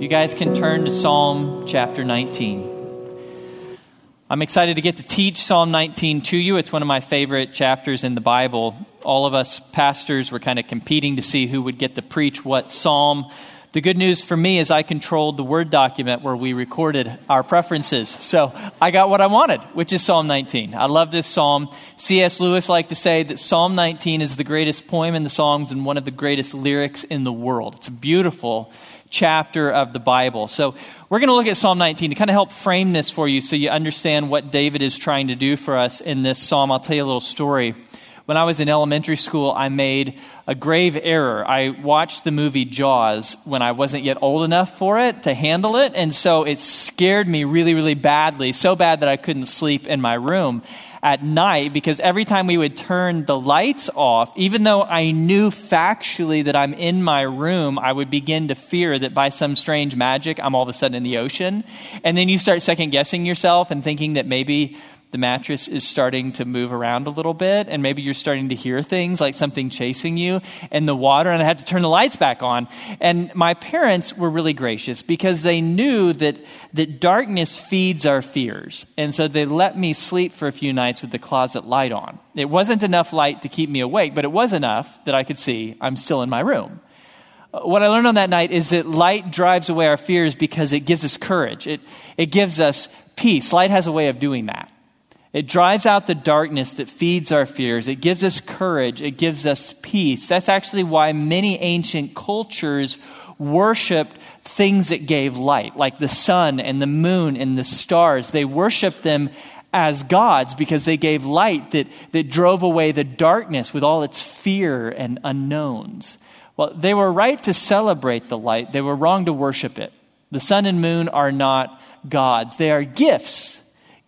You guys can turn to Psalm chapter 19. I'm excited to get to teach Psalm 19 to you. It's one of my favorite chapters in the Bible. All of us pastors were kind of competing to see who would get to preach what psalm. The good news for me is I controlled the Word document where we recorded our preferences. So I got what I wanted, which is Psalm 19. I love this psalm. C.S. Lewis liked to say that Psalm 19 is the greatest poem in the Psalms and one of the greatest lyrics in the world. It's beautiful chapter of the Bible. So we're going to look at Psalm 19 to kind of help frame this for you so you understand what David is trying to do for us in this psalm. I'll tell you a little story. When I was in elementary school, I made a grave error. I watched the movie Jaws when I wasn't yet old enough for it to handle it, and so it scared me really, really badly, so bad that I couldn't sleep in my room at night because every time we would turn the lights off, even though I knew factually that I'm in my room, I would begin to fear that by some strange magic, I'm all of a sudden in the ocean. And then you start second guessing yourself and thinking that maybe the mattress is starting to move around a little bit, and maybe you're starting to hear things like something chasing you in the water, and I had to turn the lights back on. And my parents were really gracious because they knew that, that darkness feeds our fears. And so they let me sleep for a few nights with the closet light on. It wasn't enough light to keep me awake, but it was enough that I could see I'm still in my room. What I learned on that night is that light drives away our fears because it gives us courage. It, it gives us peace. Light has a way of doing that. It drives out the darkness that feeds our fears. It gives us courage. It gives us peace. That's actually why many ancient cultures worshiped things that gave light, like the sun and the moon and the stars. They worshiped them as gods because they gave light that, that drove away the darkness with all its fear and unknowns. Well, they were right to celebrate the light, they were wrong to worship it. The sun and moon are not gods, they are gifts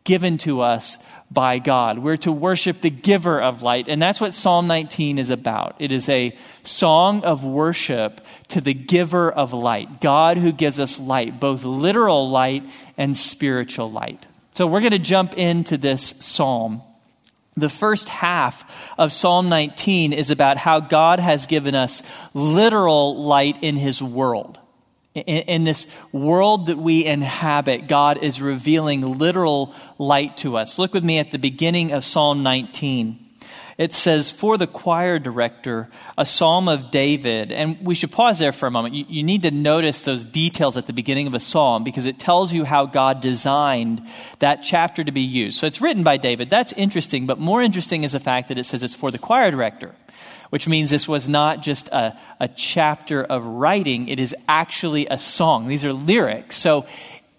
given to us by God. We're to worship the giver of light. And that's what Psalm 19 is about. It is a song of worship to the giver of light, God who gives us light, both literal light and spiritual light. So we're going to jump into this psalm. The first half of Psalm 19 is about how God has given us literal light in his world. In, in, this world that we inhabit, God is revealing literal light to us. Look with me at the beginning of Psalm 19. It says, For the choir director, a psalm of David. And we should pause there for a moment. You, you need to notice those details at the beginning of a psalm because it tells you how God designed that chapter to be used. So it's written by David. That's interesting, but more interesting is the fact that it says it's for the choir director which means this was not just a, a chapter of writing, it is actually a song. These are lyrics. So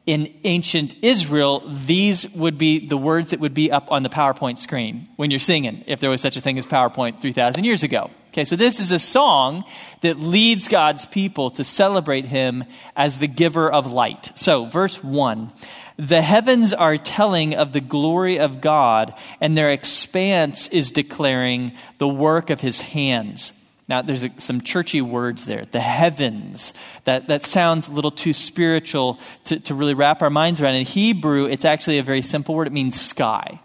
in ancient Israel, these would be the words that would be up on the PowerPoint screen when you're singing, if there was such a thing as PowerPoint 3,000 years ago. Okay, so this is a song that leads God's people to celebrate Him as the giver of light. So, verse 1 the heavens are telling of the glory of God, and their expanse is declaring the work of his hands. Now, there's a, some churchy words there. The heavens. That, that sounds a little too spiritual to, to really wrap our minds around. In Hebrew, it's actually a very simple word. It means sky.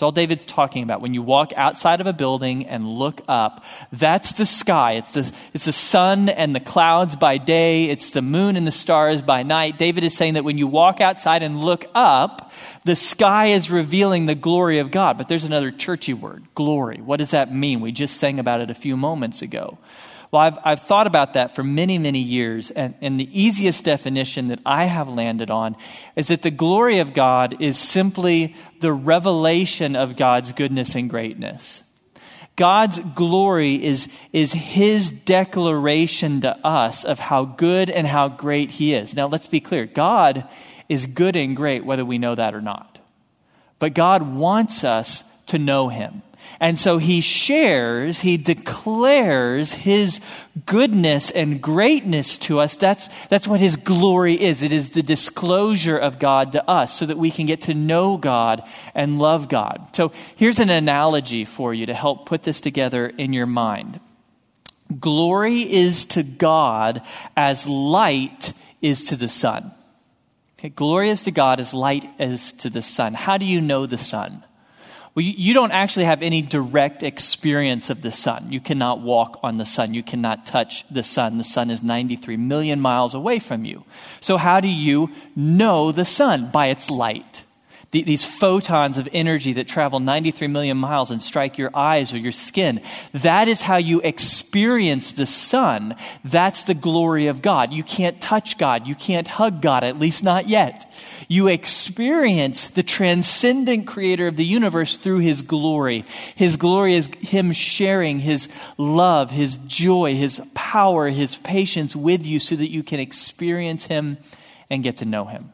It's all David's talking about. When you walk outside of a building and look up, that's the sky. It's the, it's the sun and the clouds by day, it's the moon and the stars by night. David is saying that when you walk outside and look up, the sky is revealing the glory of God. But there's another churchy word glory. What does that mean? We just sang about it a few moments ago. Well, I've, I've thought about that for many, many years, and, and the easiest definition that I have landed on is that the glory of God is simply the revelation of God's goodness and greatness. God's glory is, is His declaration to us of how good and how great He is. Now, let's be clear God is good and great whether we know that or not. But God wants us to know Him. And so he shares, he declares his goodness and greatness to us. That's, that's what his glory is. It is the disclosure of God to us so that we can get to know God and love God. So here's an analogy for you to help put this together in your mind. Glory is to God as light is to the sun. Okay, glory is to God as light is to the sun. How do you know the sun? Well, you, don't actually have any direct experience of the sun. You cannot walk on the sun. You cannot touch the sun. The sun is 93 million miles away from you. So, how do you know the sun? By its light these photons of energy that travel 93 million miles and strike your eyes or your skin. That is how you experience the sun. That's the glory of God. You can't touch God. You can't hug God, at least not yet. You experience the transcendent creator of the universe through his glory. His glory is him sharing his love, his joy, his power, his patience with you so that you can experience him and get to know him.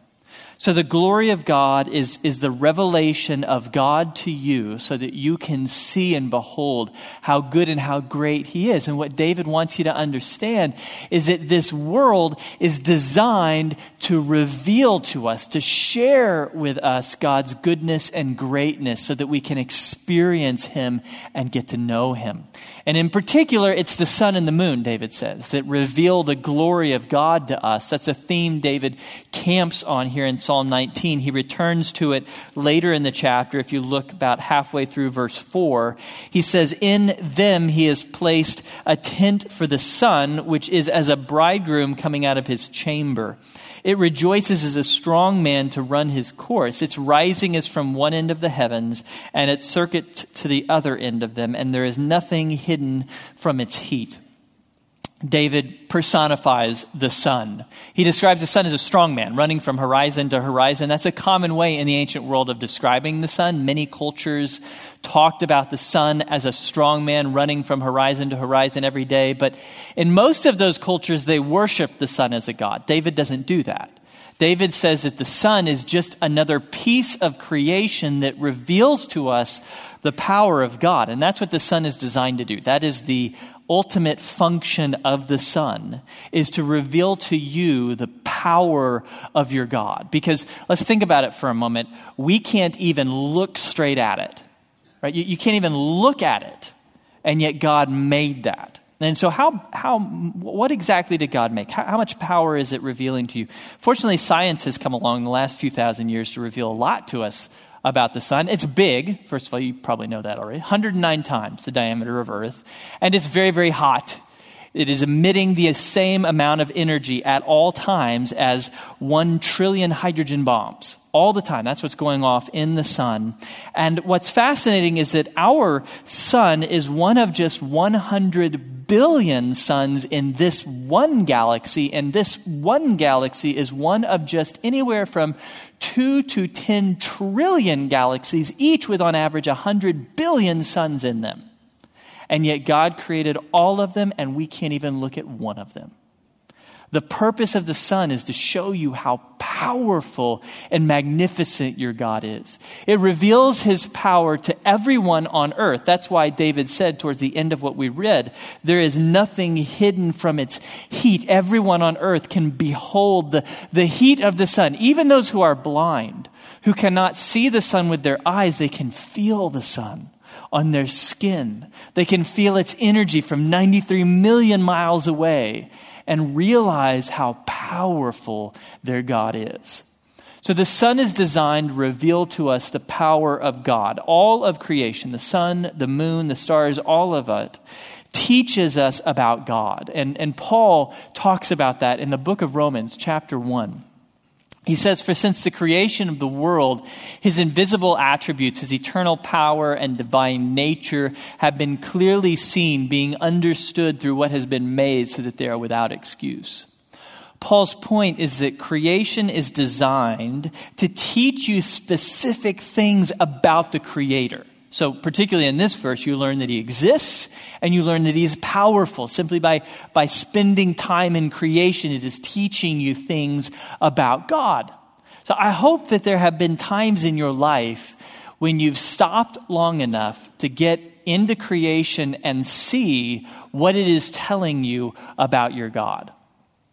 So, the glory of God is, is the revelation of God to you so that you can see and behold how good and how great He is. And what David wants you to understand is that this world is designed to reveal to us, to share with us God's goodness and greatness so that we can experience Him and get to know Him. And in particular, it's the sun and the moon, David says, that reveal the glory of God to us. That's a theme David camps on here in Psalm 19. He returns to it later in the chapter. If you look about halfway through verse 4, he says, In them he has placed a tent for the sun, which is as a bridegroom coming out of his chamber. It rejoices as a strong man to run his course. Its rising is from one end of the heavens, and its circuit to the other end of them, and there is nothing hidden from its heat. David personifies the sun. He describes the sun as a strong man, running from horizon to horizon. That's a common way in the ancient world of describing the sun. Many cultures talked about the sun as a strong man running from horizon to horizon every day. But in most of those cultures, they worship the sun as a god. David doesn't do that. David says that the sun is just another piece of creation that reveals to us the power of God. And that's what the sun is designed to do. That is the ultimate function of the sun is to reveal to you the power of your God. Because let's think about it for a moment. We can't even look straight at it. Right? You, you can't even look at it. And yet God made that. And so, how, how, what exactly did God make? How, how, much power is it revealing to you? Fortunately, science has come along the last few thousand years to reveal a lot to us about the sun. It's big. First of all, you probably know that already. 109 times the diameter of Earth. And it's very, very hot. It is emitting the same amount of energy at all times as 1 trillion hydrogen bombs. All the time. That's what's going off in the sun. And what's fascinating is that our sun is one of just 100 billion suns in this one galaxy, and this one galaxy is one of just anywhere from 2 to 10 trillion galaxies, each with on average 100 billion suns in them. And yet God created all of them, and we can't even look at one of them. The purpose of the sun is to show you how powerful and magnificent your God is. It reveals his power to everyone on earth. That's why David said towards the end of what we read, there is nothing hidden from its heat. Everyone on earth can behold the, the heat of the sun. Even those who are blind, who cannot see the sun with their eyes, they can feel the sun on their skin. They can feel its energy from 93 million miles away and realize how powerful their God is. So the sun is designed to reveal to us the power of God. All of creation, the sun, the moon, the stars, all of it teaches us about God. And, and Paul talks about that in the book of Romans, chapter 1. He says, For since the creation of the world, his invisible attributes, his eternal power and divine nature have been clearly seen, being understood through what has been made, so that they are without excuse. Paul's point is that creation is designed to teach you specific things about the Creator. So, particularly in this verse, you learn that he exists and you learn that he's powerful. Simply by, by spending time in creation, it is teaching you things about God. So, I hope that there have been times in your life when you've stopped long enough to get into creation and see what it is telling you about your God.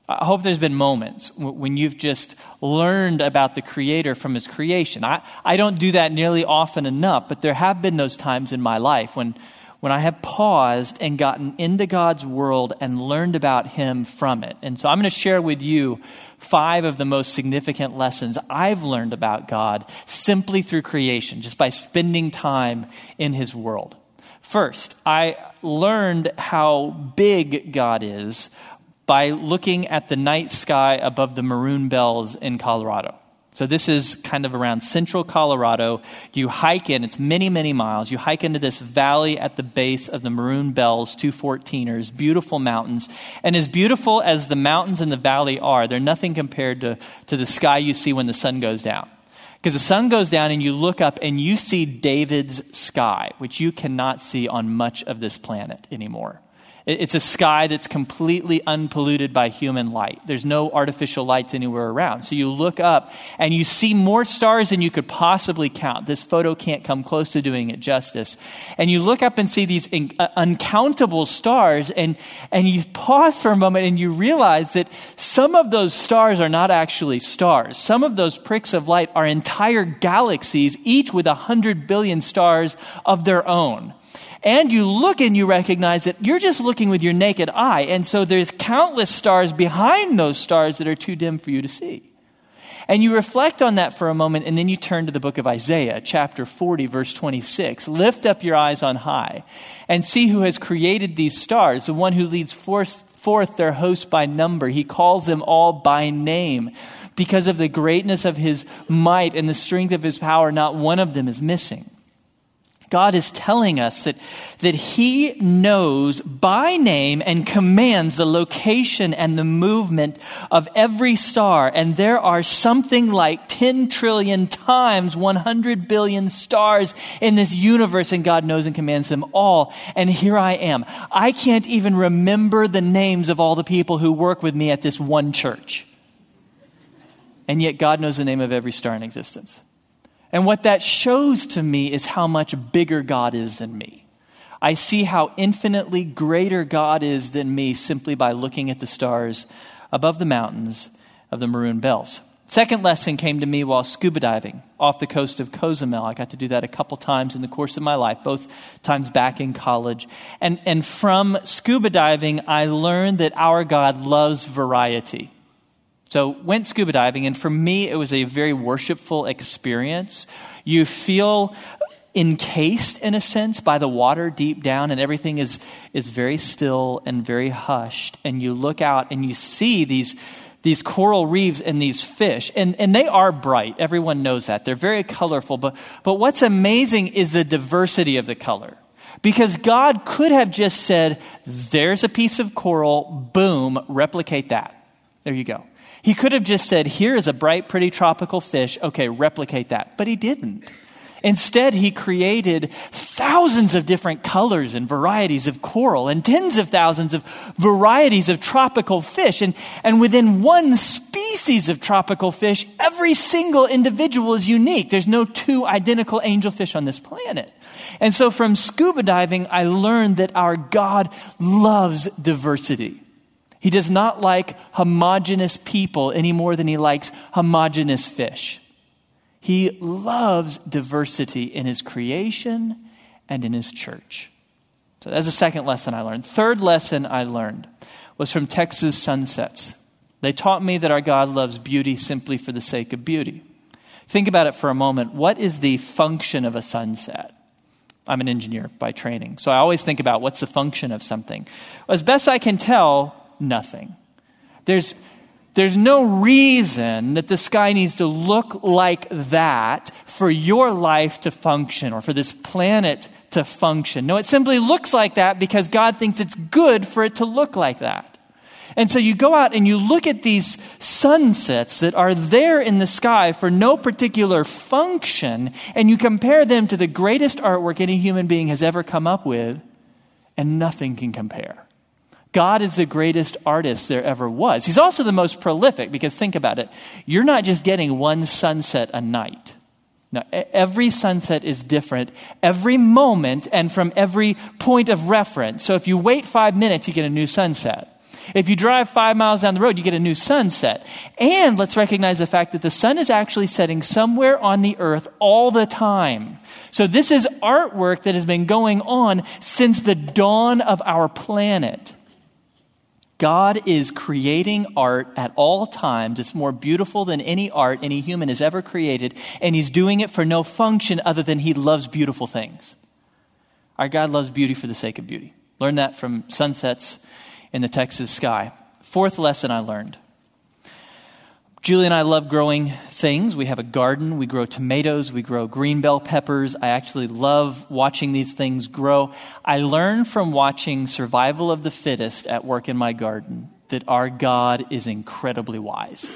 I hope there's been moments when you've just learned about the Creator from His creation. I, I don't do that nearly often enough, but there have been those times in my life when, when I have paused and gotten into God's world and learned about Him from it. And so I'm going to share with you five of the most significant lessons I've learned about God simply through creation, just by spending time in His world. First, I learned how big God is by looking at the night sky above the Maroon Bells in Colorado. So this is kind of around central Colorado. You hike in, it's many, many miles. You hike into this valley at the base of the Maroon Bells 2 14ers, beautiful mountains. And as beautiful as the mountains in the valley are, they're nothing compared to, to the sky you see when the sun goes down. Because the sun goes down and you look up and you see David's sky, which you cannot see on much of this planet anymore. It's a sky that's completely unpolluted by human light. There's no artificial lights anywhere around. So you look up and you see more stars than you could possibly count. This photo can't come close to doing it justice. And you look up and see these uh, uncountable stars and, and you pause for a moment and you realize that some of those stars are not actually stars. Some of those pricks of light are entire galaxies, each with a hundred billion stars of their own and you look and you recognize that you're just looking with your naked eye. And so there's countless stars behind those stars that are too dim for you to see. And you reflect on that for a moment, and then you turn to the book of Isaiah, chapter 40, verse 26. Lift up your eyes on high and see who has created these stars, the one who leads forth, forth their host by number. He calls them all by name. Because of the greatness of his might and the strength of his power, not one of them is missing. God is telling us that, that He knows by name and commands the location and the movement of every star. And there are something like 10 trillion times 100 billion stars in this universe, and God knows and commands them all. And here I am. I can't even remember the names of all the people who work with me at this one church. And yet, God knows the name of every star in existence. And what that shows to me is how much bigger God is than me. I see how infinitely greater God is than me simply by looking at the stars above the mountains of the Maroon Bells. Second lesson came to me while scuba diving off the coast of Cozumel. I got to do that a couple times in the course of my life, both times back in college. And, and from scuba diving, I learned that our God loves variety. So went scuba diving, and for me, it was a very worshipful experience. You feel encased in a sense by the water deep down and everything is is very still and very hushed. And you look out and you see these these coral reefs and these fish. And and they are bright. Everyone knows that. They're very colorful. But but what's amazing is the diversity of the color. Because God could have just said there's a piece of coral. Boom. Replicate that. There you go he could have just said, Here is a bright, pretty tropical fish. Okay, replicate that. But he didn't. Instead, he created thousands of different colors and varieties of coral and tens of thousands of varieties of tropical fish. And, and within one species of tropical fish, every single individual is unique. There's no two identical angelfish on this planet. And so from scuba diving, I learned that our God loves diversity. He does not like homogenous people any more than he likes homogenous fish. He loves diversity in his creation and in his church. So that's the second lesson I learned. Third lesson I learned was from Texas sunsets. They taught me that our God loves beauty simply for the sake of beauty. Think about it for a moment. What is the function of a sunset? I'm an engineer by training, so I always think about what's the function of something. As best I can tell, nothing. There's, there's no reason that the sky needs to look like that for your life to function or for this planet to function. No, it simply looks like that because God thinks it's good for it to look like that. And so you go out and you look at these sunsets that are there in the sky for no particular function, and you compare them to the greatest artwork any human being has ever come up with, and nothing can compare. God is the greatest artist there ever was. He's also the most prolific because think about it. You're not just getting one sunset a night. No, every sunset is different, every moment, and from every point of reference. So if you wait five minutes, you get a new sunset. If you drive five miles down the road, you get a new sunset. And let's recognize the fact that the sun is actually setting somewhere on the earth all the time. So this is artwork that has been going on since the dawn of our planet. God is creating art at all times. It's more beautiful than any art any human has ever created, and He's doing it for no function other than He loves beautiful things. Our God loves beauty for the sake of beauty. Learn that from sunsets in the Texas sky. Fourth lesson I learned Julie and I love growing things. We have a garden. We grow tomatoes. We grow green bell peppers. I actually love watching these things grow. I learned from watching Survival of the Fittest at work in my garden that our God is incredibly wise.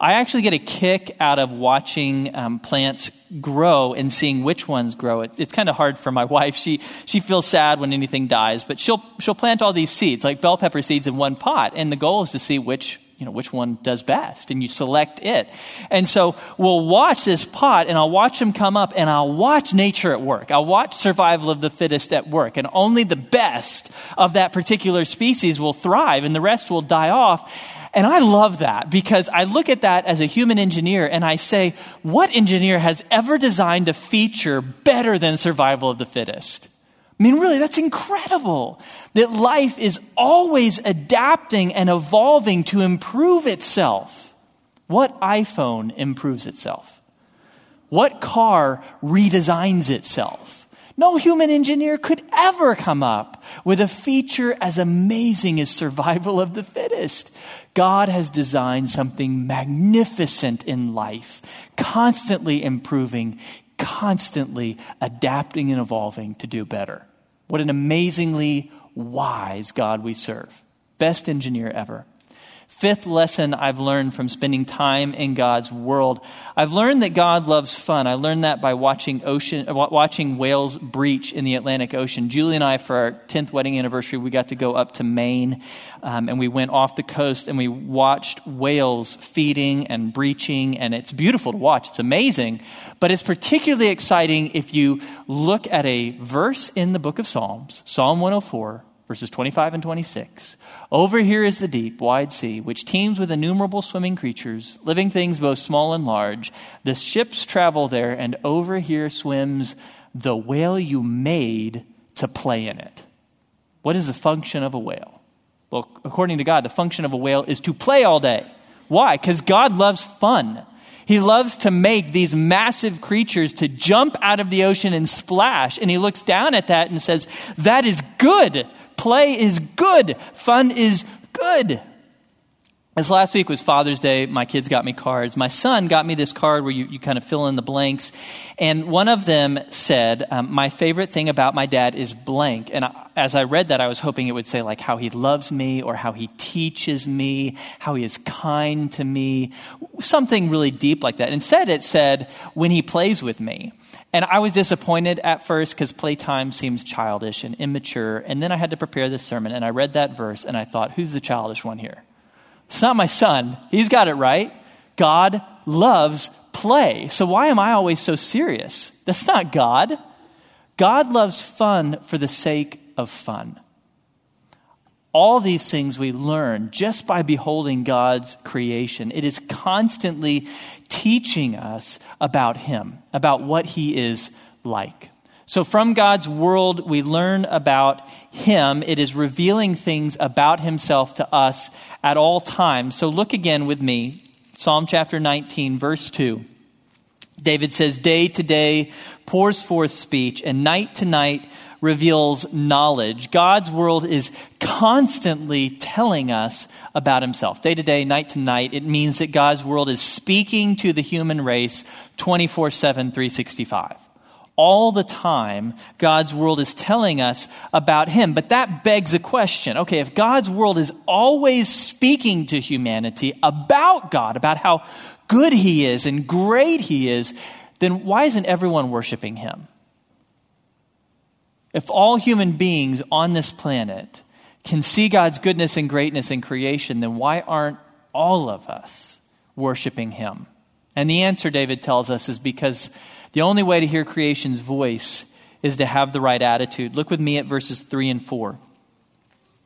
I actually get a kick out of watching um, plants grow and seeing which ones grow. It, it's kind of hard for my wife. She, she feels sad when anything dies, but she'll, she'll plant all these seeds, like bell pepper seeds, in one pot. And the goal is to see which you know, which one does best, and you select it. And so we'll watch this pot, and I'll watch them come up, and I'll watch nature at work. I'll watch survival of the fittest at work, and only the best of that particular species will thrive, and the rest will die off. And I love that because I look at that as a human engineer and I say, what engineer has ever designed a feature better than survival of the fittest? I mean, really, that's incredible that life is always adapting and evolving to improve itself. What iPhone improves itself? What car redesigns itself? No human engineer could ever come up with a feature as amazing as survival of the fittest. God has designed something magnificent in life, constantly improving, constantly adapting and evolving to do better. What an amazingly wise God we serve. Best engineer ever. Fifth lesson I've learned from spending time in God's world. I've learned that God loves fun. I learned that by watching ocean, watching whales breach in the Atlantic Ocean. Julie and I, for our 10th wedding anniversary, we got to go up to Maine, um, and we went off the coast and we watched whales feeding and breaching, and it's beautiful to watch. It's amazing, but it's particularly exciting if you look at a verse in the book of Psalms, Psalm 104, verses 25 and 26. Over here is the deep, wide sea, which teems with innumerable swimming creatures, living things both small and large. The ships travel there, and over here swims the whale you made to play in it. What is the function of a whale? Well, according to God, the function of a whale is to play all day. Why? Because God loves fun. He loves to make these massive creatures to jump out of the ocean and splash. And he looks down at that and says, That is good. Play is good. Fun is good. This last week was Father's Day. My kids got me cards. My son got me this card where you, you kind of fill in the blanks. And one of them said, um, My favorite thing about my dad is blank. And I, as I read that, I was hoping it would say, like, how he loves me, or how he teaches me, how he is kind to me, something really deep like that. Instead, it said, When he plays with me. And I was disappointed at first because playtime seems childish and immature. And then I had to prepare this sermon, and I read that verse, and I thought, who's the childish one here? It's not my son. He's got it right. God loves play. So why am I always so serious? That's not God. God loves fun for the sake of fun. All these things we learn just by beholding God's creation. It is constantly teaching us about Him, about what He is like. So, from God's world, we learn about Him. It is revealing things about Himself to us at all times. So, look again with me, Psalm chapter 19, verse 2. David says, Day to day pours forth speech, and night to night reveals knowledge. God's world is constantly telling us about himself. Day to day, night to night, it means that God's world is speaking to the human race 24 7, 365 all the time, God's world is telling us about Him. But that begs a question. Okay, if God's world is always speaking to humanity about God, about how good He is and great He is, then why isn't everyone worshiping Him? If all human beings on this planet can see God's goodness and greatness in creation, then why aren't all of us worshiping Him? And the answer, David tells us, is because the only way to hear creation's voice is to have the right attitude. Look with me at verses 3 and 4.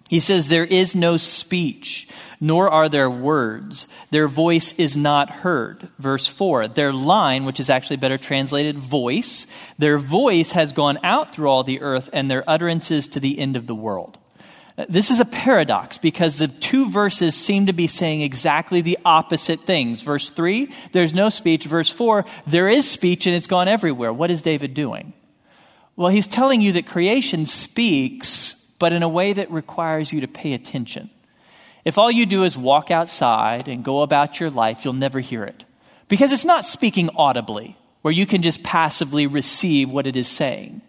He says, There is no speech, nor are there words. Their voice is not heard. Verse 4 Their line, which is actually better translated voice, their voice has gone out through all the earth, and their utterances to the end of the world. This is a paradox because the two verses seem to be saying exactly the opposite things. Verse 3, there's no speech. Verse 4, there is speech and it's gone everywhere. What is David doing? Well, he's telling you that creation speaks, but in a way that requires you to pay attention. If all you do is walk outside and go about your life, you'll never hear it because it's not speaking audibly where you can just passively receive what it is saying.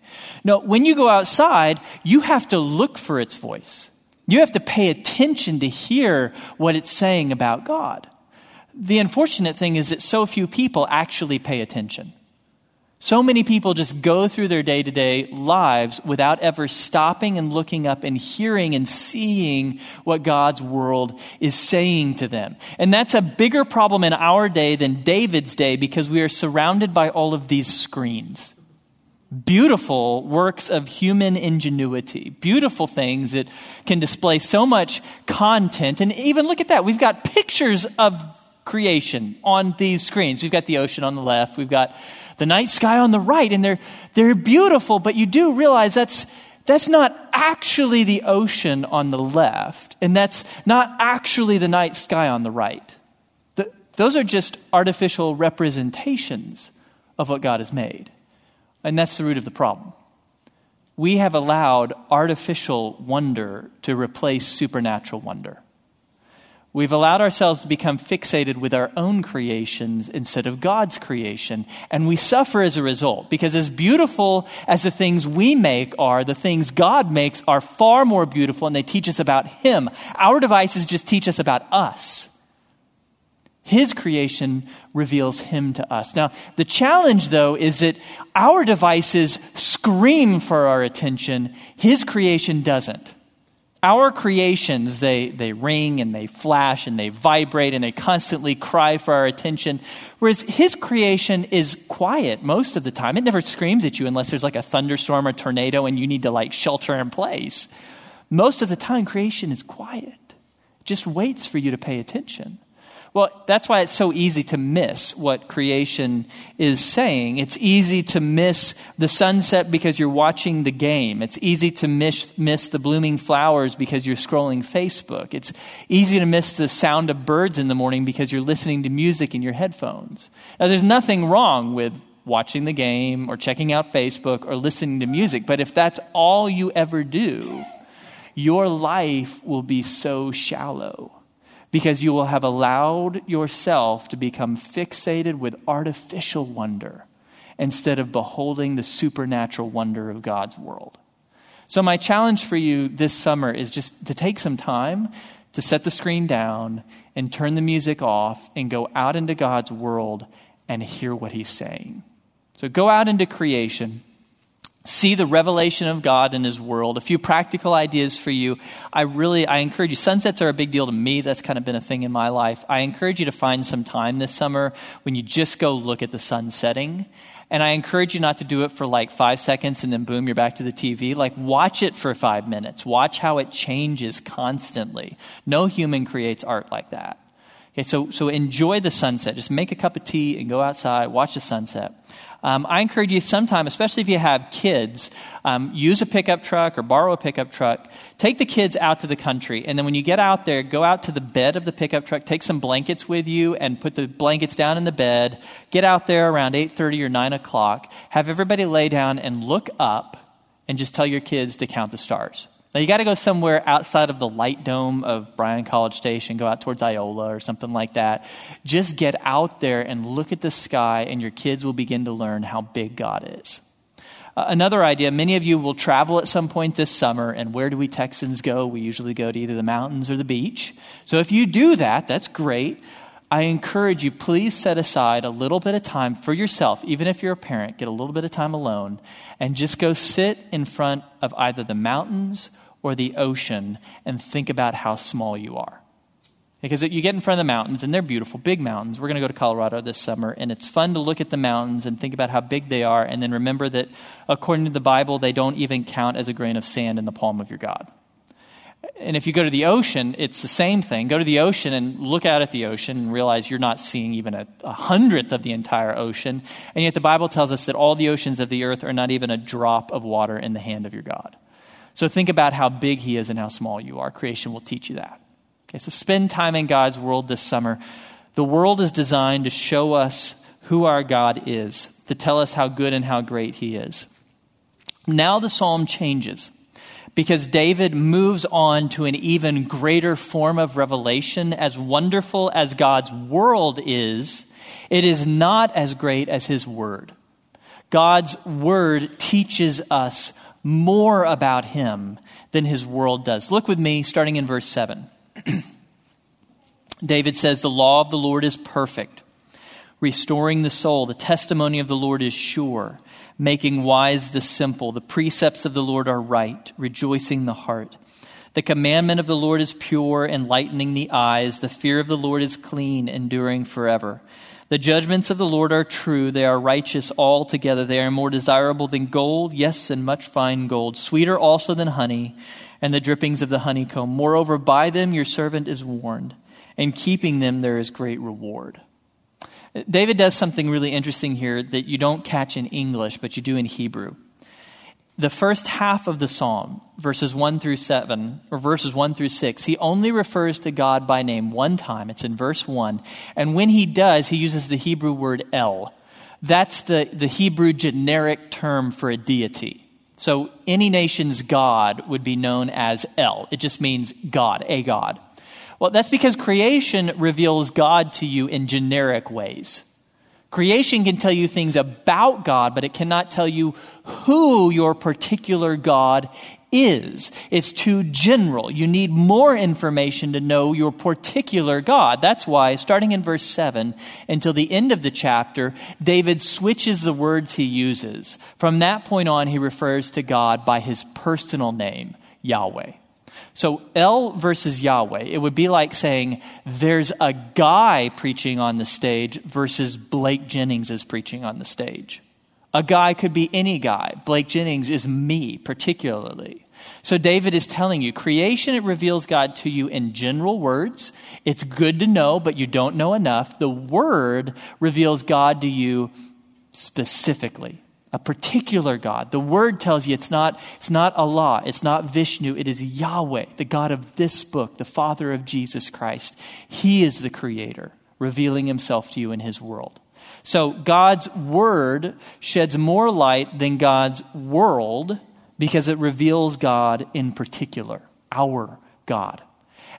No, when you go outside, you have to look for its voice. You have to pay attention to hear what it's saying about God. The unfortunate thing is that so few people actually pay attention. So many people just go through their day to day lives without ever stopping and looking up and hearing and seeing what God's world is saying to them. And that's a bigger problem in our day than David's day because we are surrounded by all of these screens. Beautiful works of human ingenuity, beautiful things that can display so much content. And even look at that, we've got pictures of creation on these screens. We've got the ocean on the left, we've got the night sky on the right, and they're, they're beautiful, but you do realize that's, that's not actually the ocean on the left, and that's not actually the night sky on the right. The, those are just artificial representations of what God has made. And that's the root of the problem. We have allowed artificial wonder to replace supernatural wonder. We've allowed ourselves to become fixated with our own creations instead of God's creation. And we suffer as a result because, as beautiful as the things we make are, the things God makes are far more beautiful and they teach us about Him. Our devices just teach us about us. His creation reveals Him to us. Now, the challenge, though, is that our devices scream for our attention, His creation doesn't. Our creations, they, they ring and they flash and they vibrate and they constantly cry for our attention. Whereas his creation is quiet most of the time. It never screams at you unless there's like a thunderstorm or tornado and you need to like shelter in place. Most of the time, creation is quiet. It just waits for you to pay attention. Well, that's why it's so easy to miss what creation is saying. It's easy to miss the sunset because you're watching the game. It's easy to miss, miss the blooming flowers because you're scrolling Facebook. It's easy to miss the sound of birds in the morning because you're listening to music in your headphones. Now, there's nothing wrong with watching the game or checking out Facebook or listening to music, but if that's all you ever do, your life will be so shallow because you will have allowed yourself to become fixated with artificial wonder instead of beholding the supernatural wonder of God's world. So, my challenge for you this summer is just to take some time to set the screen down and turn the music off and go out into God's world and hear what He's saying. So, go out into creation see the revelation of God in his world. A few practical ideas for you. I really I encourage you. Sunsets are a big deal to me. That's kind of been a thing in my life. I encourage you to find some time this summer when you just go look at the sun setting. And I encourage you not to do it for like five seconds and then boom, you're back to the TV. Like, watch it for five minutes. Watch how it changes constantly. No human creates art like that. Okay, so, so enjoy the sunset. Just make a cup of tea and go outside, watch the sunset. Um, I encourage you sometime, especially if you have kids, um, use a pickup truck or borrow a pickup truck. Take the kids out to the country, and then when you get out there, go out to the bed of the pickup truck, take some blankets with you, and put the blankets down in the bed. Get out there around 8:30 or 9 o'clock. Have everybody lay down and look up, and just tell your kids to count the stars. Now, you got to go somewhere outside of the light dome of Bryan College Station, go out towards Iola or something like that. Just get out there and look at the sky, and your kids will begin to learn how big God is. Uh, another idea many of you will travel at some point this summer, and where do we Texans go? We usually go to either the mountains or the beach. So if you do that, that's great. I encourage you, please set aside a little bit of time for yourself, even if you're a parent, get a little bit of time alone, and just go sit in front of either the mountains or the ocean and think about how small you are. Because you get in front of the mountains, and they're beautiful, big mountains. We're going to go to Colorado this summer, and it's fun to look at the mountains and think about how big they are, and then remember that according to the Bible, they don't even count as a grain of sand in the palm of your God. And if you go to the ocean, it's the same thing. Go to the ocean and look out at the ocean and realize you're not seeing even a, a, hundredth of the entire ocean. And yet the Bible tells us that all the oceans of the earth are not even a drop of water in the hand of your God. So think about how big He is and how small you are. Creation will teach you that. Okay, so spend time in God's world this summer. The world is designed to show us who our God is, to tell us how good and how great He is. Now the psalm changes because David moves on to an even greater form of revelation. As wonderful as God's world is, it is not as great as his word. God's word teaches us more about him than his world does. Look with me, starting in verse 7. David says, The law of the Lord is perfect, restoring the soul. The testimony of the Lord is sure making wise the simple. The precepts of the Lord are right, rejoicing the heart. The commandment of the Lord is pure, enlightening the eyes. The fear of the Lord is clean, enduring forever. The judgments of the Lord are true. They are righteous altogether. They are more desirable than gold, yes, and much fine gold, sweeter also than honey and the drippings of the honeycomb. Moreover, by them your servant is warned. In keeping them there is great reward. David does something really interesting here that you don't catch in English, but you do in Hebrew. The first half of the psalm, verses 1 through 7, or verses 1 through 6, he only refers to God by name one time. It's in verse 1. And when he does, he uses the Hebrew word El. That's the, the Hebrew generic term for a deity. So any nation's God would be known as El. It just means God, a God. Well, that's because creation reveals God to you in generic ways. Creation can tell you things about God, but it cannot tell you who your particular God is. It's too general. You need more information to know your particular God. That's why, starting in verse 7 until the end of the chapter, David switches the words he uses. From that point on, he refers to God by his personal name, Yahweh. So El versus Yahweh, it would be like saying there's a guy preaching on the stage versus Blake Jennings is preaching on the stage. A guy could be any guy. Blake Jennings is me, particularly. So David is telling you, creation, it reveals God to you in general words. It's good to know, but you don't know enough. The word reveals God to you specifically a particular God. The word tells you it's not, it's not Allah, it's not Vishnu, it is Yahweh, the God of this book, the Father of Jesus Christ. He is the creator, revealing himself to you in his world. So God's word sheds more light than God's world because it reveals God in particular, our God.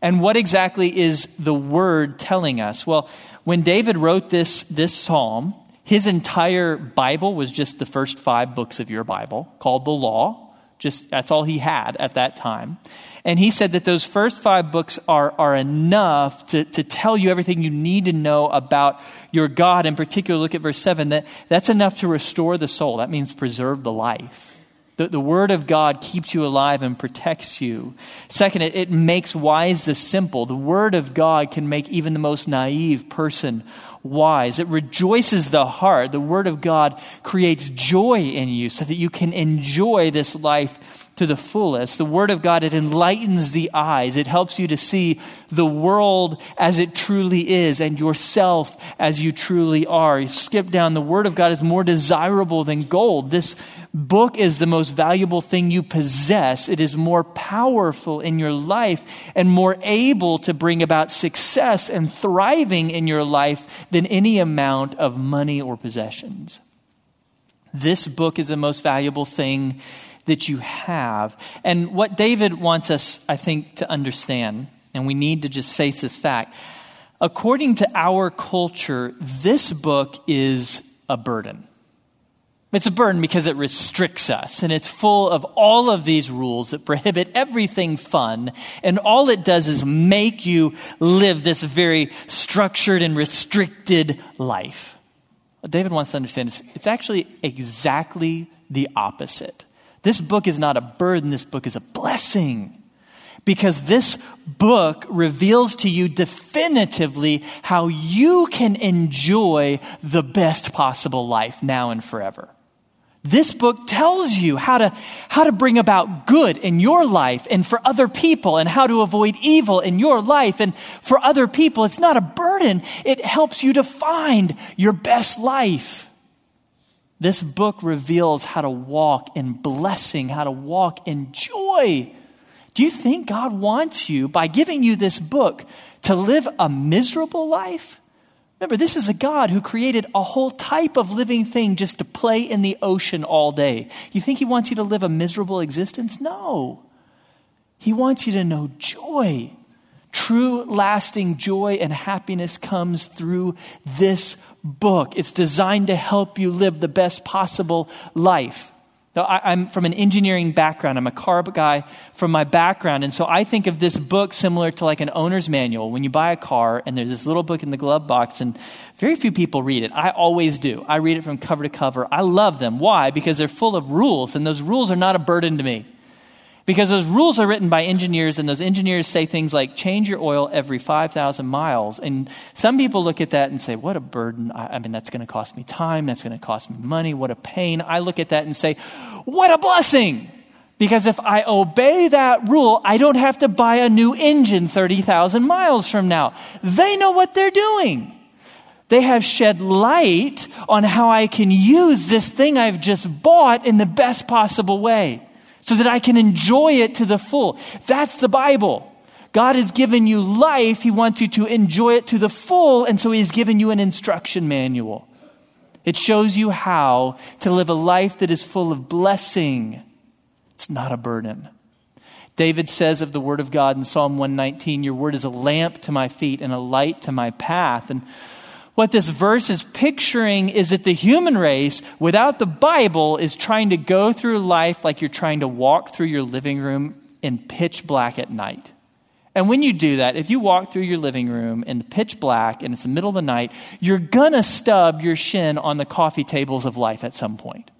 And what exactly is the word telling us? Well, when David wrote this, this psalm, his entire Bible was just the first five books of your Bible, called the Law. Just that's all he had at that time. And he said that those first five books are, are enough to, to tell you everything you need to know about your God. In particular, look at verse 7, that, that's enough to restore the soul. That means preserve the life. The, the Word of God keeps you alive and protects you. Second, it, it makes wise the simple. The Word of God can make even the most naive person wise. It rejoices the heart. The Word of God creates joy in you so that you can enjoy this life to the fullest. The Word of God, it enlightens the eyes. It helps you to see the world as it truly is and yourself as you truly are. You skip down, the Word of God is more desirable than gold. This book is the most valuable thing you possess. It is more powerful in your life and more able to bring about success and thriving in your life than any amount of money or possessions. This book is the most valuable thing that you have. And what David wants us, I think, to understand, and we need to just face this fact according to our culture, this book is a burden. It's a burden because it restricts us and it's full of all of these rules that prohibit everything fun. And all it does is make you live this very structured and restricted life. What David wants to understand is it's actually exactly the opposite. This book is not a burden, this book is a blessing. Because this book reveals to you definitively how you can enjoy the best possible life now and forever. This book tells you how to, how to bring about good in your life and for other people and how to avoid evil in your life and for other people. It's not a burden. It helps you to find your best life. This book reveals how to walk in blessing, how to walk in joy. Do you think God wants you, by giving you this book, to live a miserable life? Remember, this is a God who created a whole type of living thing just to play in the ocean all day. You think He wants you to live a miserable existence? No. He wants you to know joy. True, lasting joy and happiness comes through this book. It's designed to help you live the best possible life. Now, I, am from an engineering background. I'm a car guy from my background. And so I think of this book similar to like an owner's manual. When you buy a car and there's this little book in the glove box, and very few people read it. I always do. I read it from cover to cover. I love them. Why? Because they're full of rules, and those rules are not a burden to me. Because those rules are written by engineers, and those engineers say things like change your oil every 5,000 miles. And some people look at that and say, what a burden. I, I mean, that's going to cost me time. That's going to cost me money. What a pain. I look at that and say, what a blessing. Because if I obey that rule, I don't have to buy a new engine 30,000 miles from now. They know what they're doing. They have shed light on how I can use this thing I've just bought in the best possible way so that I can enjoy it to the full. That's the Bible. God has given you life. He wants you to enjoy it to the full, and so He's given you an instruction manual. It shows you how to live a life that is full of blessing. It's not a burden. David says of the Word of God in Psalm 119, Your Word is a lamp to my feet and a light to my path. And what this verse is picturing is that the human race, without the Bible, is trying to go through life like you're trying to walk through your living room in pitch black at night. And when you do that, if you walk through your living room in the pitch black and it's the middle of the night, you're gonna stub your shin on the coffee tables of life at some point.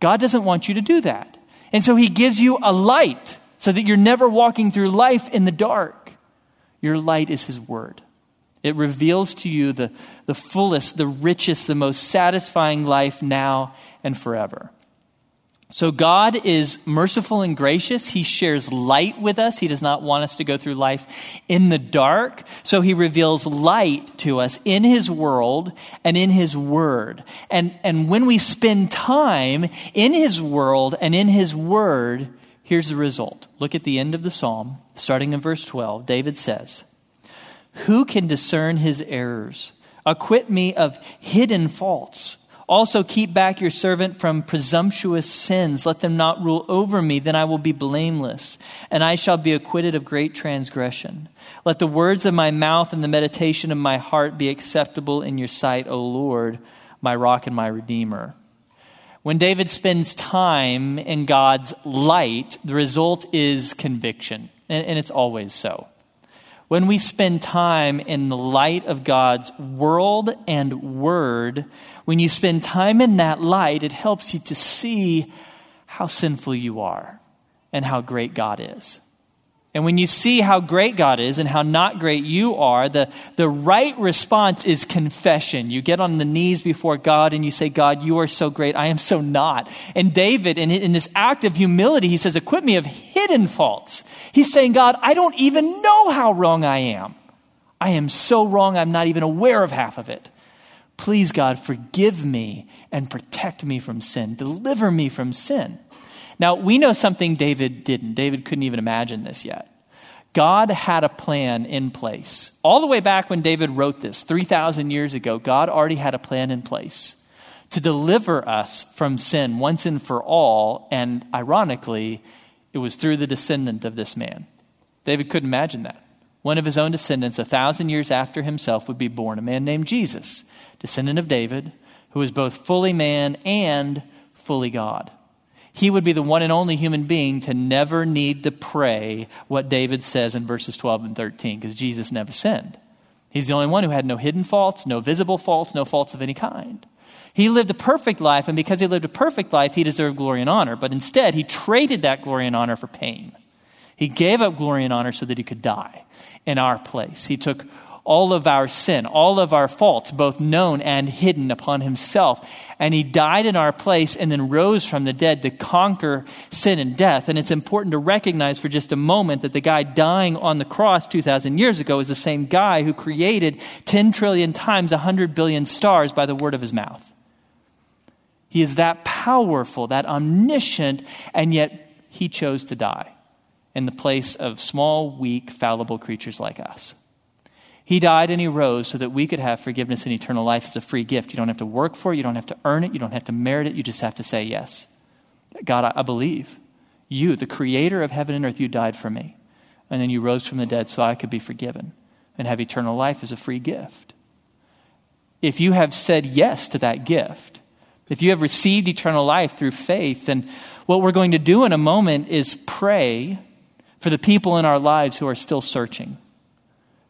God doesn't want you to do that. And so he gives you a light so that you're never walking through life in the dark. Your light is his word. It reveals to you the, the fullest, the richest, the most satisfying life now and forever. So God is merciful and gracious. He shares light with us. He does not want us to go through life in the dark. So he reveals light to us in his world and in his word. And, and when we spend time in his world and in his word, here's the result. Look at the end of the psalm, starting in verse 12. David says, who can discern his errors? Acquit me of hidden faults. Also, keep back your servant from presumptuous sins. Let them not rule over me, then I will be blameless, and I shall be acquitted of great transgression. Let the words of my mouth and the meditation of my heart be acceptable in your sight, O Lord, my rock and my redeemer. When David spends time in God's light, the result is conviction, and, it's always so. When we spend time in the light of God's world and word, when you spend time in that light, it helps you to see how sinful you are and how great God is. And when you see how great God is and how not great you are, the, the right response is confession. You get on the knees before God and you say, God, you are so great. I am so not. And David, in, in this act of humility, he says, Acquit me of hidden faults. He's saying, God, I don't even know how wrong I am. I am so wrong, I'm not even aware of half of it. Please, God, forgive me and protect me from sin. Deliver me from sin. Now, we know something David didn't. David couldn't even imagine this yet. God had a plan in place. All the way back when David wrote this, 3,000 years ago, God already had a plan in place to deliver us from sin once and for all. And ironically, it was through the descendant of this man. David couldn't imagine that. One of his own descendants, a thousand years after himself, would be born, a man named Jesus, descendant of David, who was both fully man and fully God he would be the one and only human being to never need to pray what David says in verses 12 and 13, because Jesus never sinned. He's the only one who had no hidden faults, no visible faults, no faults of any kind. He lived a perfect life, and because he lived a perfect life, he deserved glory and honor. But instead, he traded that glory and honor for pain. He gave up glory and honor so that he could die in our place. He took all of our sin, all of our faults, both known and hidden, upon himself. And he died in our place and then rose from the dead to conquer sin and death. And it's important to recognize for just a moment that the guy dying on the cross 2,000 years ago is the same guy who created 10 trillion times 100 billion stars by the word of his mouth. He is that powerful, that omniscient, and yet he chose to die in the place of small, weak, fallible creatures like us. He died and he rose so that we could have forgiveness and eternal life as a free gift. You don't have to work for it, you don't have to earn it, you don't have to merit it, you just have to say yes. God, I, believe. You, the creator of heaven and earth, you died for me. And then you rose from the dead so I could be forgiven and have eternal life as a free gift. If you have said yes to that gift, if you have received eternal life through faith, then what we're going to do in a moment is pray for the people in our lives who are still searching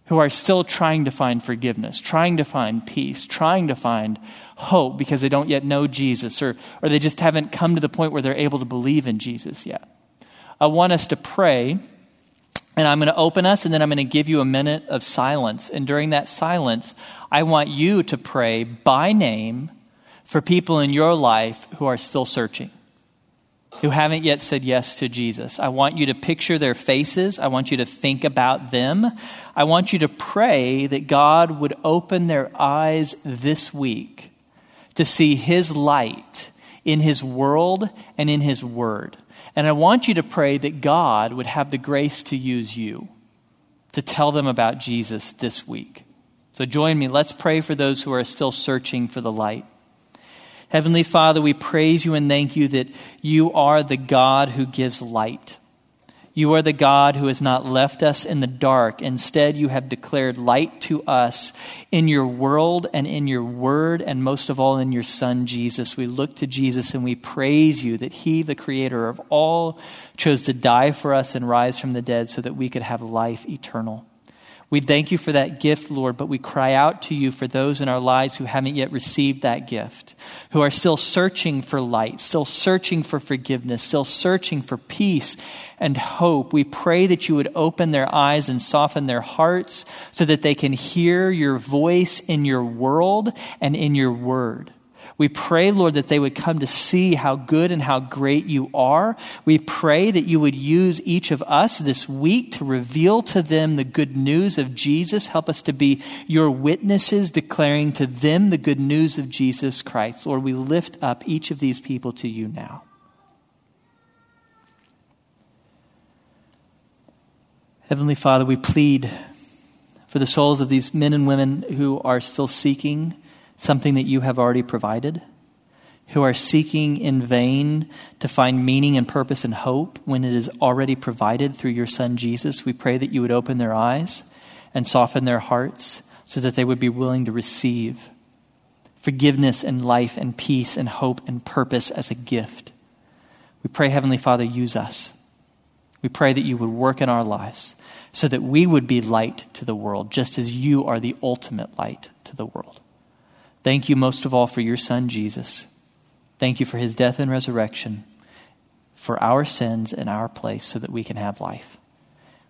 who are still trying to find forgiveness, trying to find peace, trying to find hope because they don't yet know Jesus or, or they just haven't come to the point where they're able to believe in Jesus yet. I want us to pray, and I'm going to open us, and then I'm going to give you a minute of silence. And during that silence, I want you to pray by name for people in your life who are still searching who haven't yet said yes to Jesus. I want you to picture their faces. I want you to think about them. I want you to pray that God would open their eyes this week to see His light in His world and in His word. And I want you to pray that God would have the grace to use you to tell them about Jesus this week. So join me. Let's pray for those who are still searching for the light. Heavenly Father, we praise you and thank you that you are the God who gives light. You are the God who has not left us in the dark. Instead, you have declared light to us in your world and in your word, and most of all in your Son, Jesus. We look to Jesus and we praise you that He, the Creator of all, chose to die for us and rise from the dead so that we could have life eternal. We thank you for that gift, Lord, but we cry out to you for those in our lives who haven't yet received that gift, who are still searching for light, still searching for forgiveness, still searching for peace and hope. We pray that you would open their eyes and soften their hearts so that they can hear your voice in your world and in your word. We pray, Lord, that they would come to see how good and how great you are. We pray that you would use each of us this week to reveal to them the good news of Jesus. Help us to be your witnesses, declaring to them the good news of Jesus Christ. Lord, we lift up each of these people to you now. Heavenly Father, we plead for the souls of these men and women who are still seeking something that you have already provided, who are seeking in vain to find meaning and purpose and hope when it is already provided through your Son Jesus. We pray that you would open their eyes and soften their hearts so that they would be willing to receive forgiveness and life and peace and hope and purpose as a gift. We pray, Heavenly Father, use us. We pray that you would work in our lives so that we would be light to the world, just as you are the ultimate light to the world. Thank you most of all for your Son, Jesus. Thank you for his death and resurrection, for our sins in our place, so that we can have life.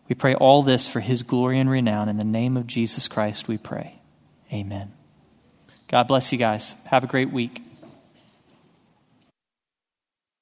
We pray all this for his glory and renown. In the name of Jesus Christ, we pray. Amen. God bless you guys. Have a great week.